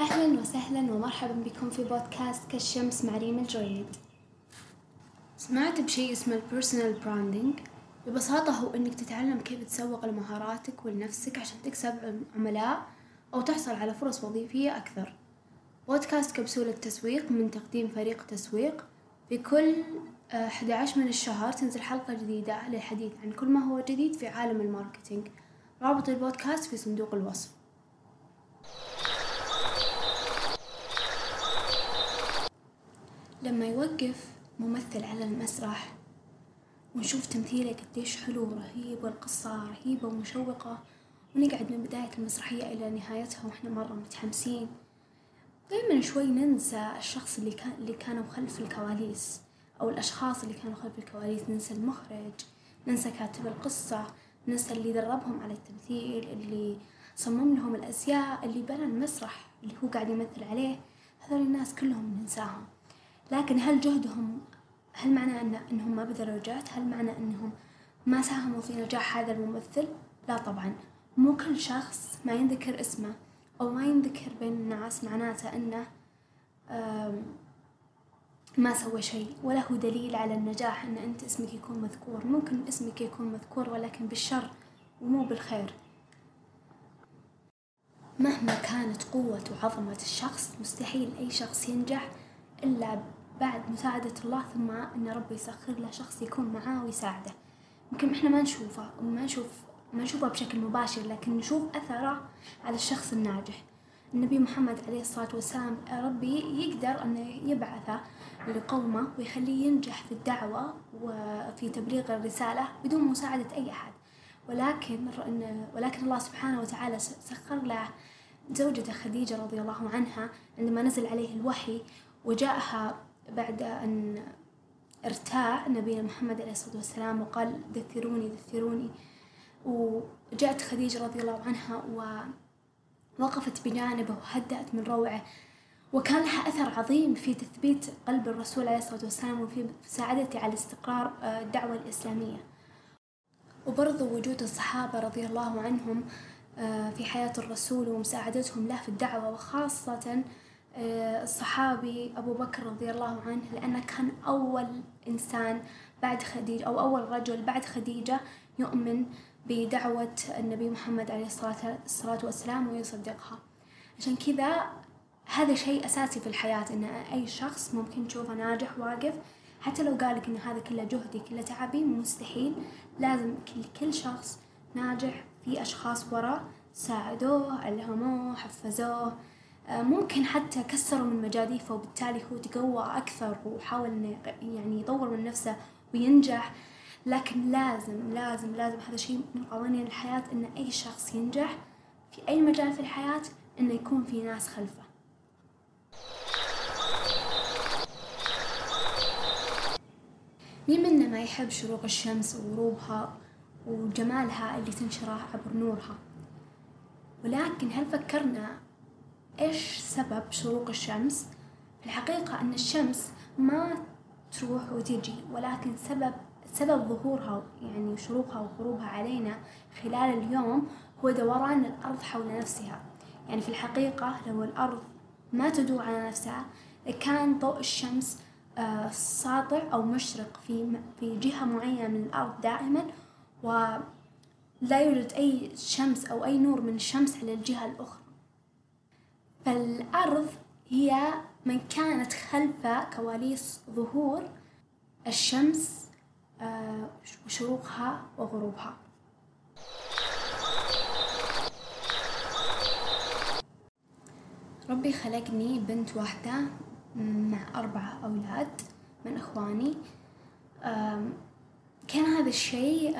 أهلا وسهلا ومرحبا بكم في بودكاست كالشمس مع ريم الجريد سمعت بشيء اسمه ال personal branding ببساطة هو إنك تتعلم كيف تسوق لمهاراتك ولنفسك عشان تكسب عملاء أو تحصل على فرص وظيفية أكثر. بودكاست كبسولة تسويق من تقديم فريق تسويق. في كل 11 من الشهر تنزل حلقة جديدة للحديث عن كل ما هو جديد في عالم ال marketing. رابط البودكاست في صندوق الوصف. لما يوقف ممثل على المسرح ونشوف تمثيله قديش حلو ورهيب والقصة رهيبة ومشوقة ونقعد من بداية المسرحية إلى نهايتها وإحنا مرة متحمسين. دايما شوي ننسى الشخص اللي كان اللي كانوا خلف الكواليس أو الأشخاص اللي كانوا خلف الكواليس. ننسى المخرج ننسى كاتب القصة ننسى اللي دربهم على التمثيل اللي صمم لهم الأزياء اللي بنى المسرح اللي هو قاعد يمثل عليه. هذول الناس كلهم ننساهم. لكن هل جهدهم هل معنى أن إنهم ما بذلوا جهد؟ هل معنى إنهم ما ساهموا في نجاح هذا الممثل؟ لا طبعا مو كل شخص ما ينذكر اسمه أو ما ينذكر بين الناس معناته إنه ما سوى شيء ولا هو دليل على النجاح إن أنت اسمك يكون مذكور ممكن اسمك يكون مذكور ولكن بالشر ومو بالخير مهما كانت قوة وعظمة الشخص مستحيل أي شخص ينجح إلا بعد مساعدة الله ثم إن ربي يسخر له شخص يكون معاه ويساعده. يمكن إحنا ما نشوفه وما نشوف ما نشوفه بشكل مباشر لكن نشوف أثره على الشخص الناجح. النبي محمد عليه الصلاة والسلام ربي يقدر أن يبعثه لقومه ويخليه ينجح في الدعوة وفي تبليغ الرسالة بدون مساعدة أي أحد. ولكن ولكن الله سبحانه وتعالى سخر له زوجته خديجة رضي الله عنها عندما نزل عليه الوحي وجاءها بعد أن ارتاع نبينا محمد عليه الصلاة والسلام وقال ذكروني ذكروني وجاءت خديجة رضي الله عنها ووقفت بجانبه وهدأت من روعه. وكان لها أثر عظيم في تثبيت قلب الرسول عليه الصلاة والسلام وفي مساعدته على استقرار آه، الدعوة الإسلامية. وبرضو وجود الصحابة رضي الله عنهم آه، في حياة الرسول ومساعدتهم له في الدعوة وخاصة الصحابي أبو بكر رضي الله عنه لأنه كان أول إنسان بعد خديجة أو أول رجل بعد خديجة يؤمن بدعوة النبي محمد عليه الصلاة والسلام ويصدقها. عشان كذا هذا شيء أساسي في الحياة إن أي شخص ممكن تشوفه ناجح واقف حتى لو قالك إن هذا كله جهدي كله تعبي مستحيل. لازم كل شخص ناجح في أشخاص وراه ساعدوه علموه حفزوه. آه، ممكن حتى كسروا من مجاديفه وبالتالي هو تقوى أكثر وحاول يعني يطور من نفسه وينجح. لكن لازم لازم لازم هذا شيء من قوانين الحياة إن أي شخص ينجح في أي مجال في الحياة إنه يكون في ناس خلفه. مين منا ما يحب شروق الشمس وغروبها وجمالها اللي تنشره عبر نورها؟ ولكن هل فكرنا إيش سبب شروق الشمس؟ في الحقيقة أن الشمس ما تروح وتجي ولكن سبب سبب ظهورها يعني شروقها وغروبها علينا خلال اليوم هو دوران الأرض حول نفسها يعني في الحقيقة لو الأرض ما تدور على نفسها كان ضوء الشمس آه، ساطع أو مشرق في في جهة معينة من الأرض دائما ولا يوجد أي شمس أو أي نور من الشمس على الجهة الأخرى فالأرض هي من كانت خلف كواليس ظهور الشمس آه، وشروقها وغروبها. ربي خلقني بنت واحدة مع أربعة أولاد من إخواني. كان هذا الشيء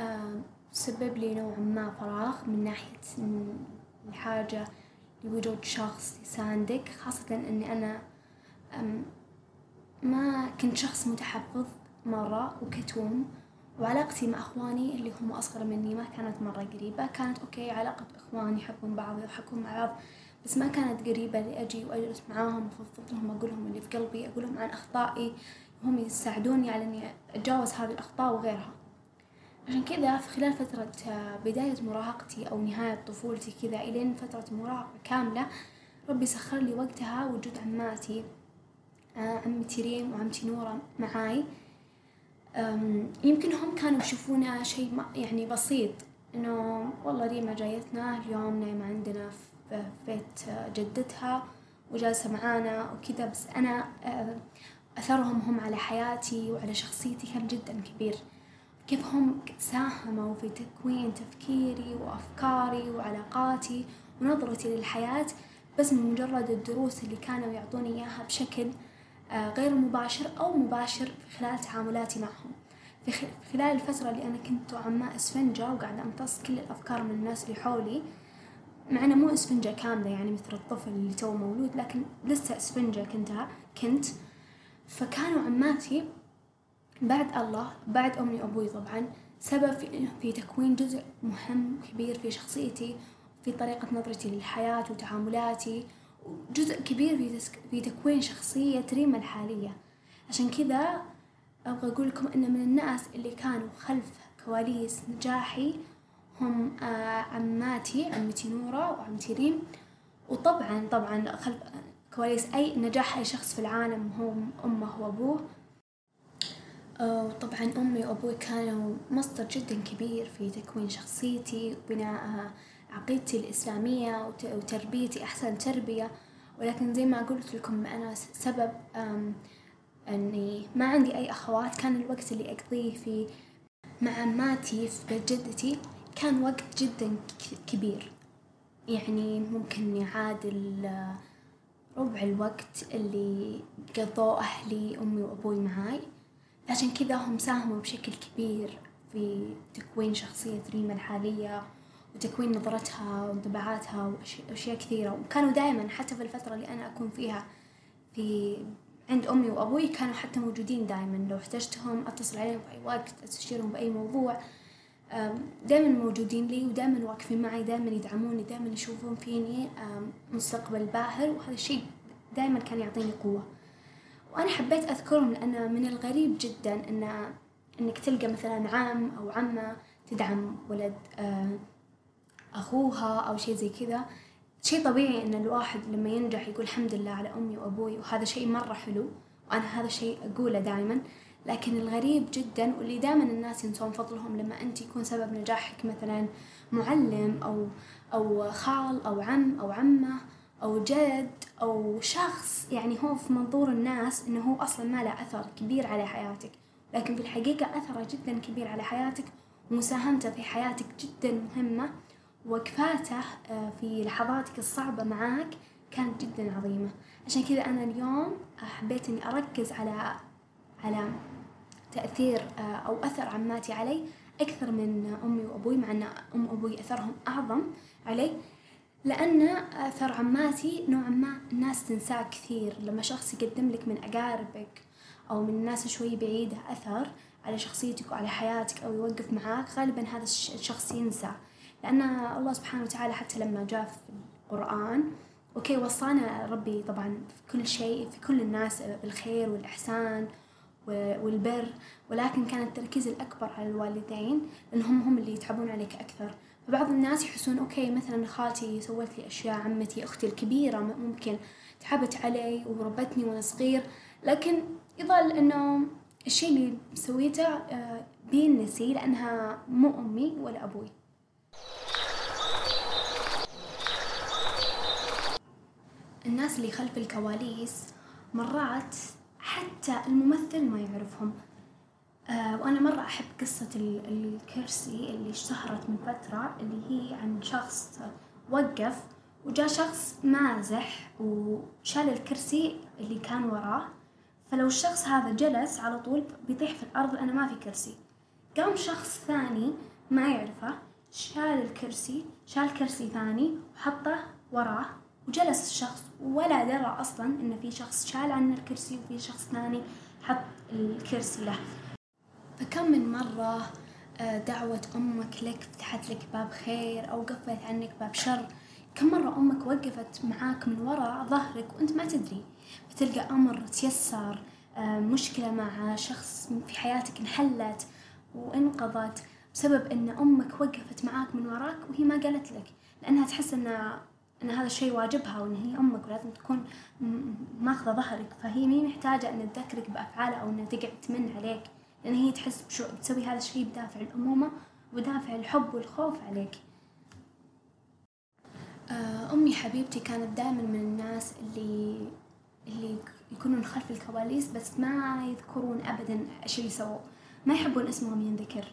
سبب لي نوعا ما فراغ من ناحية الحاجة لوجود شخص يساندك خاصة إني أنا ما كنت شخص متحفظ مرة وكتوم وعلاقتي مع إخواني اللي هم أصغر مني ما كانت مرة قريبة كانت أوكي علاقة إخواني يحبون بعض يضحكون مع بعض بس ما كانت قريبة لأجي وأجلس معاهم وأفضفض لهم لهم اللي في قلبي أقول لهم عن أخطائي هم يساعدوني على إني أتجاوز هذه الأخطاء وغيرها. عشان كذا في خلال فترة بداية مراهقتي أو نهاية طفولتي كذا إلين فترة مراهقة كاملة ربي سخر لي وقتها وجود عماتي آه، عمتي ريم وعمتي نورة معاي. يمكن هم كانوا يشوفونه شيء يعني بسيط إنه والله ريما جايتنا؟ اليوم نايمة عندنا في بيت جدتها وجالسة معانا وكذا بس أنا آه، أثرهم هم على حياتي وعلى شخصيتي كان جدا كبير. كيف هم ساهموا في تكوين تفكيري وأفكاري وعلاقاتي ونظرتي للحياة بس من مجرد الدروس اللي كانوا يعطوني إياها بشكل آه، غير مباشر أو مباشر خلال تعاملاتي معهم. في خلال الفترة اللي أنا كنت عماء إسفنجة وقاعدة أمتص كل الأفكار من الناس اللي حولي مع أنه مو إسفنجة كاملة يعني مثل الطفل اللي تو مولود لكن لسه إسفنجة كنتها كنت. فكانوا عماتي بعد الله بعد أمي وأبوي طبعا سبب في, في تكوين جزء مهم كبير في شخصيتي في طريقة نظرتي للحياة وتعاملاتي وجزء كبير في, في تكوين شخصية ريما الحالية. عشان كذا أبغى أقول لكم إن من الناس اللي كانوا خلف كواليس نجاحي هم آه، عماتي عمتي نورة وعمتي ريم. وطبعا طبعا خلف كواليس أي نجاح أي شخص في العالم هو أمه وأبوه. وطبعا أمي وأبوي كانوا مصدر جدا كبير في تكوين شخصيتي وبناء عقيدتي الإسلامية وتربيتي أحسن تربية. ولكن زي ما قلت لكم أنا سبب أني ما عندي أي أخوات. كان الوقت اللي أقضيه في مع عماتي في بيت جدتي كان وقت جدا كبير. يعني ممكن يعادل ربع الوقت اللي قضوه أهلي أمي وأبوي معاي. عشان كذا هم ساهموا بشكل كبير في تكوين شخصية ريما الحالية وتكوين نظرتها وانطباعاتها وأشياء كثيرة. وكانوا دائما حتى في الفترة اللي أنا أكون فيها في عند أمي وأبوي كانوا حتى موجودين دائما لو احتجتهم أتصل عليهم في أي وقت أستشيرهم بأي موضوع. دائما موجودين لي ودائما واقفين معي دائما يدعموني دائما يشوفون فيني. مستقبل باهر. وهذا الشيء دائما كان يعطيني قوة. وأنا حبيت أذكرهم لأن من الغريب جدا أن إنك تلقى مثلا عم أو عمة تدعم ولد أخوها أو شيء زي كذا. شيء طبيعي إن الواحد لما ينجح يقول الحمد لله على أمي وأبوي وهذا شيء مرة حلو وأنا هذا شيء أقوله دائما. لكن الغريب جدا واللي دائما الناس ينسون فضلهم لما أنت يكون سبب نجاحك مثلا معلم أو أو خال أو عم أو عمة. أو جد أو شخص يعني هو في منظور الناس إنه هو أصلا ما له أثر كبير على حياتك. لكن في الحقيقة أثره جدا كبير على حياتك ومساهمته في حياتك جدا مهمة وقفاته آه، في لحظاتك الصعبة معاك كانت جدا عظيمة. عشان كذا أنا اليوم حبيت إني أركز على على تأثير آه، أو أثر عماتي علي أكثر من أمي وأبوي مع أن أم وأبوي أثرهم أعظم علي. لأن أثر عماتي نوعا ما الناس تنساه كثير. لما شخص يقدم لك من أقاربك أو من الناس شوي بعيدة أثر على شخصيتك وعلى حياتك أو يوقف معاك غالبا هذا الشخص ينسى لأن الله سبحانه وتعالى حتى لما جاء في القرآن أوكي وصانا ربي طبعا في كل شيء في كل الناس بالخير والإحسان والبر. ولكن كان التركيز الأكبر على الوالدين لأنهم هم اللي يتعبون عليك أكثر. فبعض الناس يحسون أوكي مثلا خالتي سوت لي أشياء عمتي أختي الكبيرة ممكن تعبت علي وربتني وأنا صغير. لكن يظل إنه الشيء اللي سويته آه، بينسي لأنها مو أمي ولا أبوي. الناس اللي خلف الكواليس مرات حتى الممثل ما يعرفهم. وأنا مرة أحب قصة الكرسي اللي اشتهرت من فترة اللي هي عن شخص وقف وجاء شخص مازح وشال الكرسي اللي كان وراه. فلو الشخص هذا جلس على طول بيطيح في الأرض لأنه ما في كرسي قام شخص ثاني ما يعرفه شال الكرسي شال كرسي ثاني وحطه وراه وجلس الشخص. ولا درى أصلا إن في شخص شال عنه الكرسي وفي شخص ثاني حط الكرسي له. فكم من مرة آه، دعوة أمك لك فتحت لك باب خير أو قفلت عنك باب شر؟ كم مرة أمك وقفت معاك من وراء ظهرك وأنت ما تدري؟ بتلقى أمر تيسر آه، مشكلة مع شخص في حياتك انحلت وانقضت بسبب أن أمك وقفت معاك من وراك وهي ما قالت لك لأنها تحس أن إن هذا الشيء واجبها وإن هي أمك ولازم تكون ماخذة ظهرك. فهي مي محتاجة إن تذكرك بأفعالها أو إنها تقعد تمن عليك؟ لأن هي تحس بشو بتسوي هذا الشيء بدافع الأمومة ودافع الحب والخوف عليك. آه، أمي حبيبتي كانت دائما من الناس اللي اللي يكونون خلف الكواليس بس ما يذكرون ابدا إيش اللي سووا. ما يحبون اسمهم ينذكر.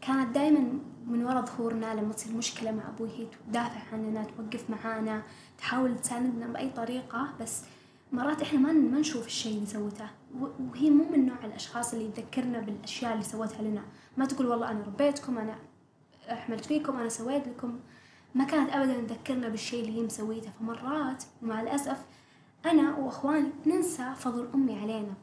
كانت دائما من وراء ظهورنا لما تصير مشكلة مع أبوي هي تدافع عننا توقف معانا تحاول تساندنا بأي طريقة بس مرات إحنا ما ما نشوف الشيء اللي سوته. وهي مو من نوع الأشخاص اللي تذكرنا بالأشياء اللي سوتها لنا. ما تقول والله أنا ربيتكم أنا حملت فيكم أنا سويت لكم. ما كانت أبدا تذكرنا بالشيء اللي هي مسويته. فمرات ومع الأسف أنا وأخواني ننسى فضل أمي علينا.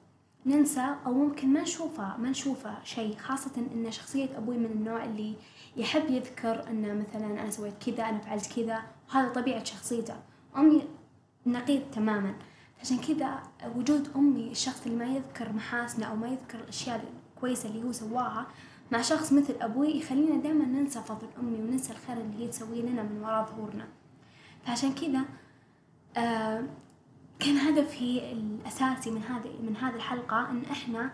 ننسى أو ممكن ما نشوفه ما نشوفه شيء. خاصة إن شخصية أبوي من النوع اللي يحب يذكر إنه مثلا أنا سويت كذا أنا فعلت كذا. وهذا طبيعة شخصيته. أمي نقيض تماما. عشان كذا وجود أمي الشخص اللي ما يذكر محاسنه أو ما يذكر الأشياء الكويسة اللي هو سواها مع شخص مثل أبوي يخلينا دائما ننسى فضل أمي وننسى الخير اللي هي تسويه لنا من وراء ظهورنا. فعشان كذا آه كان هدفي الأساسي من هذه من هذه الحلقة إن إحنا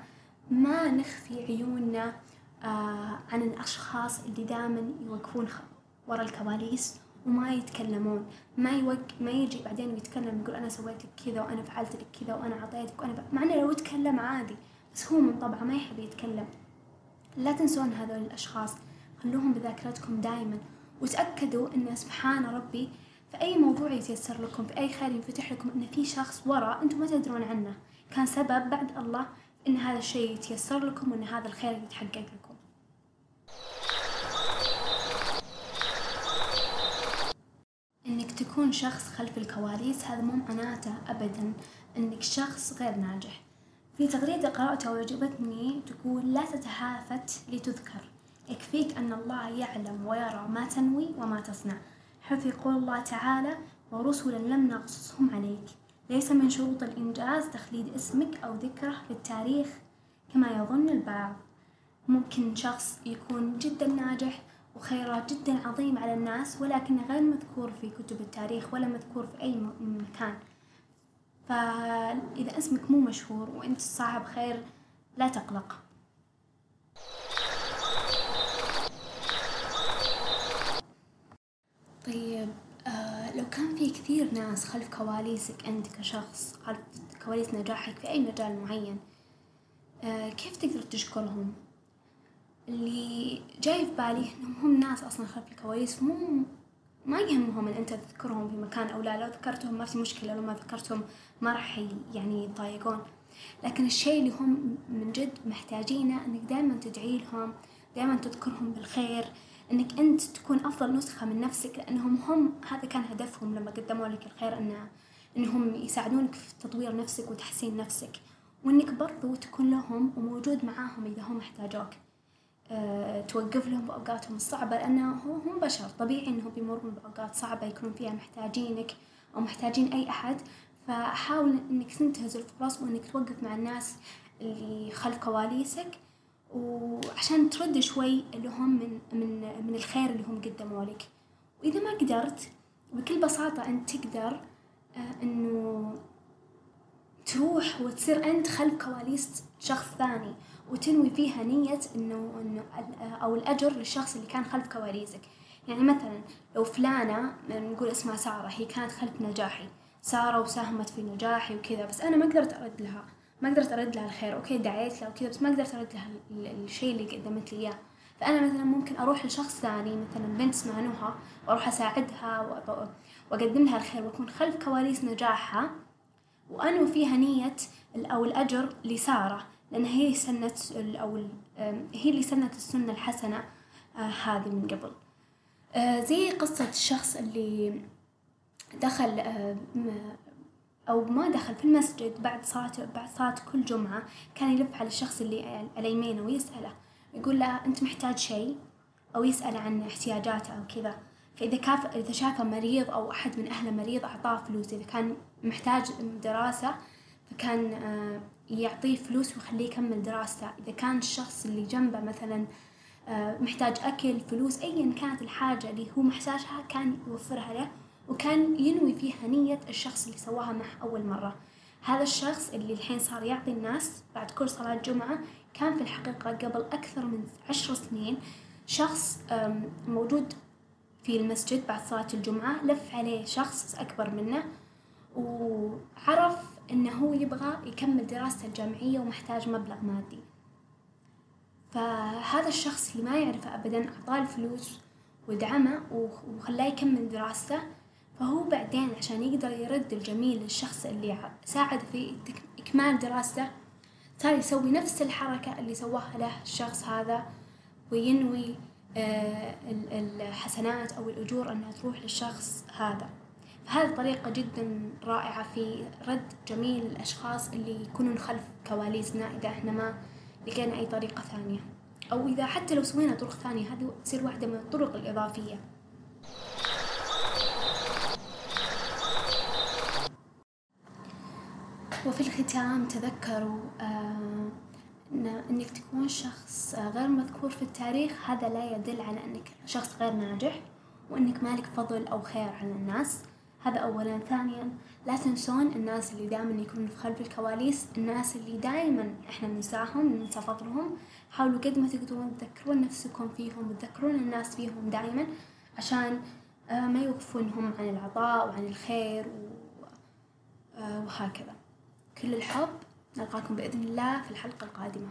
ما نخفي عيوننا آه عن الأشخاص اللي دائما يوقفون ورا الكواليس وما يتكلمون. ما يوق ما يجي بعدين يتكلم يقول أنا سويت لك كذا وأنا فعلت لك كذا وأنا عطيتك وأنا مع إنه لو يتكلم عادي بس هو من طبعه ما يحب يتكلم. لا تنسون هذول الأشخاص خلوهم بذاكرتكم دائما وتأكدوا أن سبحان ربي في أي موضوع يتيسر لكم في أي خير ينفتح لكم إن في شخص ورا أنتم ما تدرون عنه. كان سبب بعد الله إن هذا الشيء يتيسر لكم وإن هذا الخير يتحقق لكم إنك تكون شخص خلف الكواليس هذا مو معناته أبدا إنك شخص غير ناجح. في تغريدة قرأتها وعجبتني تقول لا تتهافت لتذكر. يكفيك أن الله يعلم ويرى ما تنوي وما تصنع. حيث يقول الله تعالى ورسلا لم نقصصهم عليك. ليس من شروط الإنجاز تخليد اسمك أو ذكره في التاريخ كما يظن البعض. ممكن شخص يكون جدا ناجح وخيره جدا عظيم على الناس ولكنه غير مذكور في كتب التاريخ ولا مذكور في أي مكان فإذا اسمك مو مشهور وأنت صاحب خير لا تقلق طيب آه لو كان في كثير ناس خلف كواليسك أنت كشخص خلف كواليس نجاحك في أي مجال معين آه كيف تقدر تشكرهم؟ اللي جاي في بالي إنهم هم ناس أصلا خلف الكواليس مو ما يهمهم إن أنت تذكرهم في مكان أو لا لو ذكرتهم ما في مشكلة لو ما ذكرتهم ما راح يعني يتضايقون. لكن الشيء اللي هم من جد محتاجينه إنك دائما تدعي لهم دائما تذكرهم بالخير إنك أنت تكون أفضل نسخة من نفسك لأنهم هم هذا كان هدفهم لما قدموا لك الخير انه إنهم يساعدونك في تطوير نفسك وتحسين نفسك وإنك برضو تكون لهم وموجود معاهم إذا هم احتاجوك. توقف لهم بأوقاتهم الصعبة لأنه هم بشر. طبيعي إنهم بيمرون بأوقات صعبة يكونون فيها محتاجينك أو محتاجين أي أحد. فحاول إنك تنتهز الفرص وإنك توقف مع الناس اللي خلف كواليسك وعشان ترد شوي اللي هم من من من الخير اللي هم قدموا لك. وإذا ما قدرت بكل بساطة أنت تقدر آه، إنه تروح وتصير أنت خلف كواليس شخص ثاني. وتنوي فيها نية إنه إنه أو الأجر للشخص اللي كان خلف كواليسك. يعني مثلا لو فلانة نقول اسمها سارة هي كانت خلف نجاحي. سارة وساهمت في نجاحي وكذا بس أنا ما قدرت أرد لها. ما قدرت أرد لها الخير أوكي دعيت لها وكذا بس ما قدرت أرد لها الشيء اللي قدمت لي إياه. فأنا مثلا ممكن أروح لشخص ثاني مثلا بنت اسمها نهى وأروح أساعدها وأقدم لها الخير وأكون خلف كواليس نجاحها وأنوي فيها نية أو الأجر لسارة. لأن هي سنة أو هي اللي سنت السنة الحسنة آه هذه من قبل. آه زي قصة الشخص اللي دخل آه أو ما دخل في المسجد بعد صلاة بعد صلاة كل جمعة كان يلف على الشخص اللي على يمينه ويسأله يقول له أنت محتاج شيء؟ أو يسأل عن احتياجاته أو كذا. فإذا كاف إذا شافه مريض أو أحد من أهله مريض أعطاه فلوس. إذا كان محتاج دراسة فكان آه، يعطيه فلوس ويخليه يكمل دراسته. إذا كان الشخص اللي جنبه مثلا آه، محتاج أكل فلوس أيا كانت الحاجة اللي هو محتاجها كان يوفرها له وكان ينوي فيها نية الشخص اللي سواها معه أول مرة. هذا الشخص اللي الحين صار يعطي الناس بعد كل صلاة جمعة كان في الحقيقة قبل أكثر من عشر سنين شخص موجود في المسجد بعد صلاة الجمعة لف عليه شخص أكبر منه وعرف إنه هو يبغى يكمل دراسته الجامعية ومحتاج مبلغ مادي. فهذا الشخص اللي ما يعرفه أبدا أعطاه الفلوس ودعمه وخلاه يكمل دراسته. فهو بعدين عشان يقدر يرد الجميل للشخص اللي ساعد في إكمال دراسته صار يسوي نفس الحركة اللي سواها له الشخص هذا وينوي آه، الحسنات أو الأجور أنها تروح للشخص هذا. فهذه طريقة جدا رائعة في رد جميل الأشخاص اللي يكونون خلف كواليسنا إذا إحنا ما لقينا أي طريقة ثانية. أو إذا حتى لو سوينا طرق ثانية هذه تصير واحدة من الطرق الإضافية. وفي الختام تذكروا آه إنك تكون شخص غير مذكور في التاريخ. هذا لا يدل على إنك شخص غير ناجح وإنك مالك فضل أو خير على الناس. هذا أولا. ثانيا لا تنسون الناس اللي دائما يكونون في خلف الكواليس الناس اللي دائما إحنا ننساهم ننسى فضلهم حاولوا قد ما تقدرون تذكرون نفسكم فيهم وتذكرون الناس فيهم دائما عشان آه، ما يوقفونهم عن العطاء وعن الخير آه، وهكذا. كل الحب. نلقاكم بإذن الله في الحلقة القادمة.